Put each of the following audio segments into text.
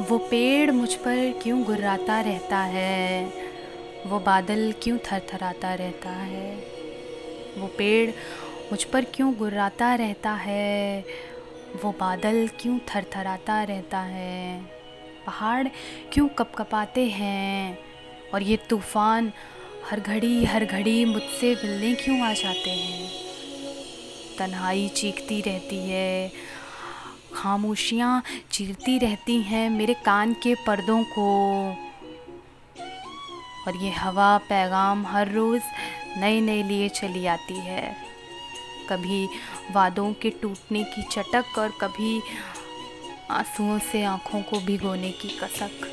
वो पेड़ मुझ पर क्यों गुर्राता रहता है? वो बादल क्यों थरथराता रहता है? वो पेड़ मुझ पर क्यों गुर्राता रहता है? वो बादल क्यों थरथराता रहता है? पहाड़ क्यों कपकपाते हैं? और ये तूफ़ान हर घड़ी हर घड़ी मुझसे मिलने क्यों आ जाते हैं? तन्हाई चीखती रहती है। खामोशियाँ चीरती रहती हैं मेरे कान के पर्दों को। और ये हवा पैगाम हर रोज़ नए नए लिए चली आती है। कभी वादों के टूटने की चटक और कभी आंसुओं से आँखों को भिगोने की कसक।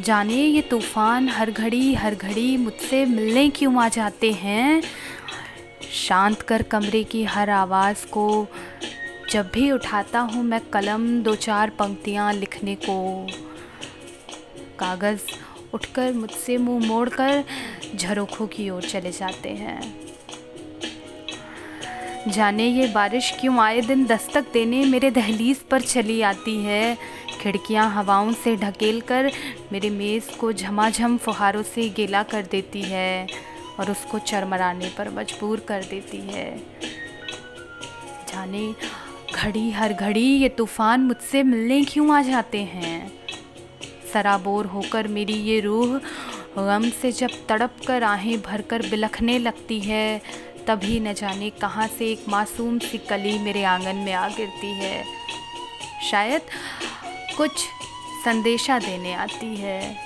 जाने ये तूफ़ान हर घड़ी हर घड़ी मुझसे मिलने क्यों आ जाते हैं? शांत कर कमरे की हर आवाज़ को जब भी उठाता हूँ मैं कलम दो चार पंक्तियाँ लिखने को। कागज़ उठकर मुझसे मुँह मोड़कर झरोखों की ओर चले जाते हैं। जाने ये बारिश क्यों आए दिन दस्तक देने मेरे दहलीज पर चली आती है। खिड़कियाँ हवाओं से ढकेल कर मेरे मेज़ को झमाझम फुहारों से गीला कर देती है और उसको चरमराने पर मजबूर कर देती है। जाने घड़ी, हर घड़ी ये तूफ़ान मुझसे मिलने क्यों आ जाते हैं? सराबोर होकर मेरी ये रूह गम से जब तड़प कर आहें भरकर बिलखने लगती है, तभी न जाने कहाँ से एक मासूम सी कली मेरे आँगन में आ गिरती है। शायद कुछ संदेशा देने आती है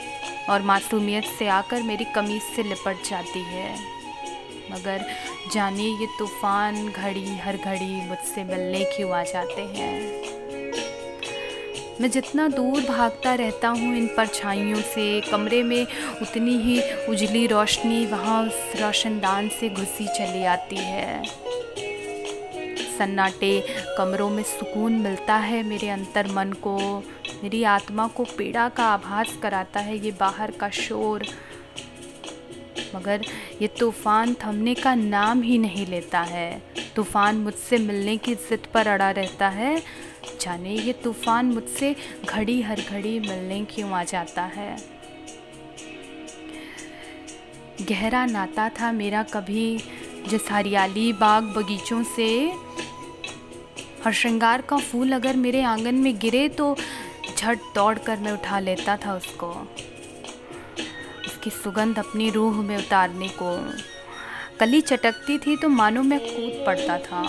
और मासूमियत से आकर मेरी कमीज़ से लिपट जाती है। मगर जाने ये तूफ़ान घड़ी, हर घड़ी मुझसे मिलने क्यों आ जाते हैं? मैं जितना दूर भागता रहता हूँ इन परछाइयों से, कमरे में उतनी ही उजली रोशनी वहाँ उस रोशनदान से घुसी चली आती है। सन्नाटे कमरों में सुकून मिलता है मेरे अंतर मन को, मेरी आत्मा को पीड़ा का आभास कराता है ये बाहर का शोर। मगर ये तूफ़ान थमने का नाम ही नहीं लेता है। तूफ़ान मुझसे मिलने की ज़िद पर अड़ा रहता है। जाने ये तूफ़ान मुझसे घड़ी हर घड़ी मिलने क्यों आ जाता है? गहरा नाता था मेरा कभी जिस हरियाली बाग बगीचों से। हर श्रृंगार का फूल अगर मेरे आँगन में गिरे तो झट दौड़ कर मैं उठा लेता था उसको। उसकी सुगंध अपनी रूह में उतारने को। कली चटकती थी तो मानो मैं कूद पड़ता था।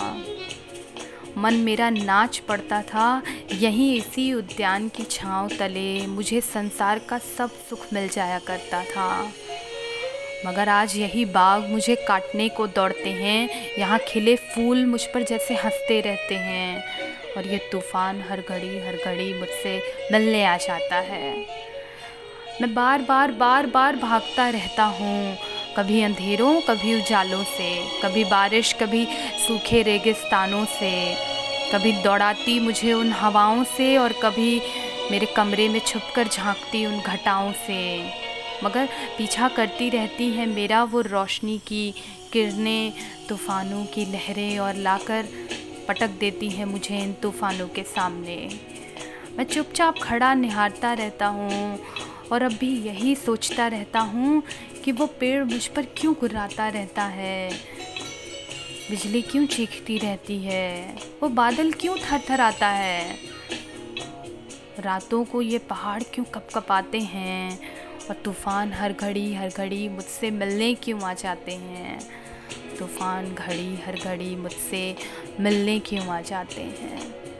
मन मेरा नाच पड़ता था, यहीं इसी उद्यान की छाँव तले मुझे संसार का सब सुख मिल जाया करता था। मगर आज यही बाग मुझे काटने को दौड़ते हैं, यहाँ खिले फूल मुझ पर जैसे हँसते रहते हैं, और ये तूफ़ान हर घड़ी हर घड़ी मुझसे मिलने आ जाता है। मैं बार बार बार बार भागता रहता हूँ। कभी अंधेरों, कभी उजालों से, कभी बारिश, कभी सूखे रेगिस्तानों से, कभी दौड़ाती मुझे उन हवाओं से और कभी मेरे कमरे में छुपकर झांकती उन घटाओं से। मगर पीछा करती रहती है मेरा वो रोशनी की किरणें, तूफ़ानों की लहरें और लाकर पटक देती है मुझे इन तूफ़ानों के सामने। मैं चुपचाप खड़ा निहारता रहता हूँ और अब भी यही सोचता रहता हूँ कि वो पेड़ मुझ पर क्यों गुर्राता रहता है? बिजली क्यों चीखती रहती है? वो बादल क्यों थर थर आता है? रातों को ये पहाड़ क्यों कप कपाते हैं? और तूफ़ान हर घड़ी हर घड़ी मुझसे मिलने क्यों आ जाते हैं? तूफ़ान, घड़ी, हर घड़ी मुझसे मिलने क्यों आ जाते हैं?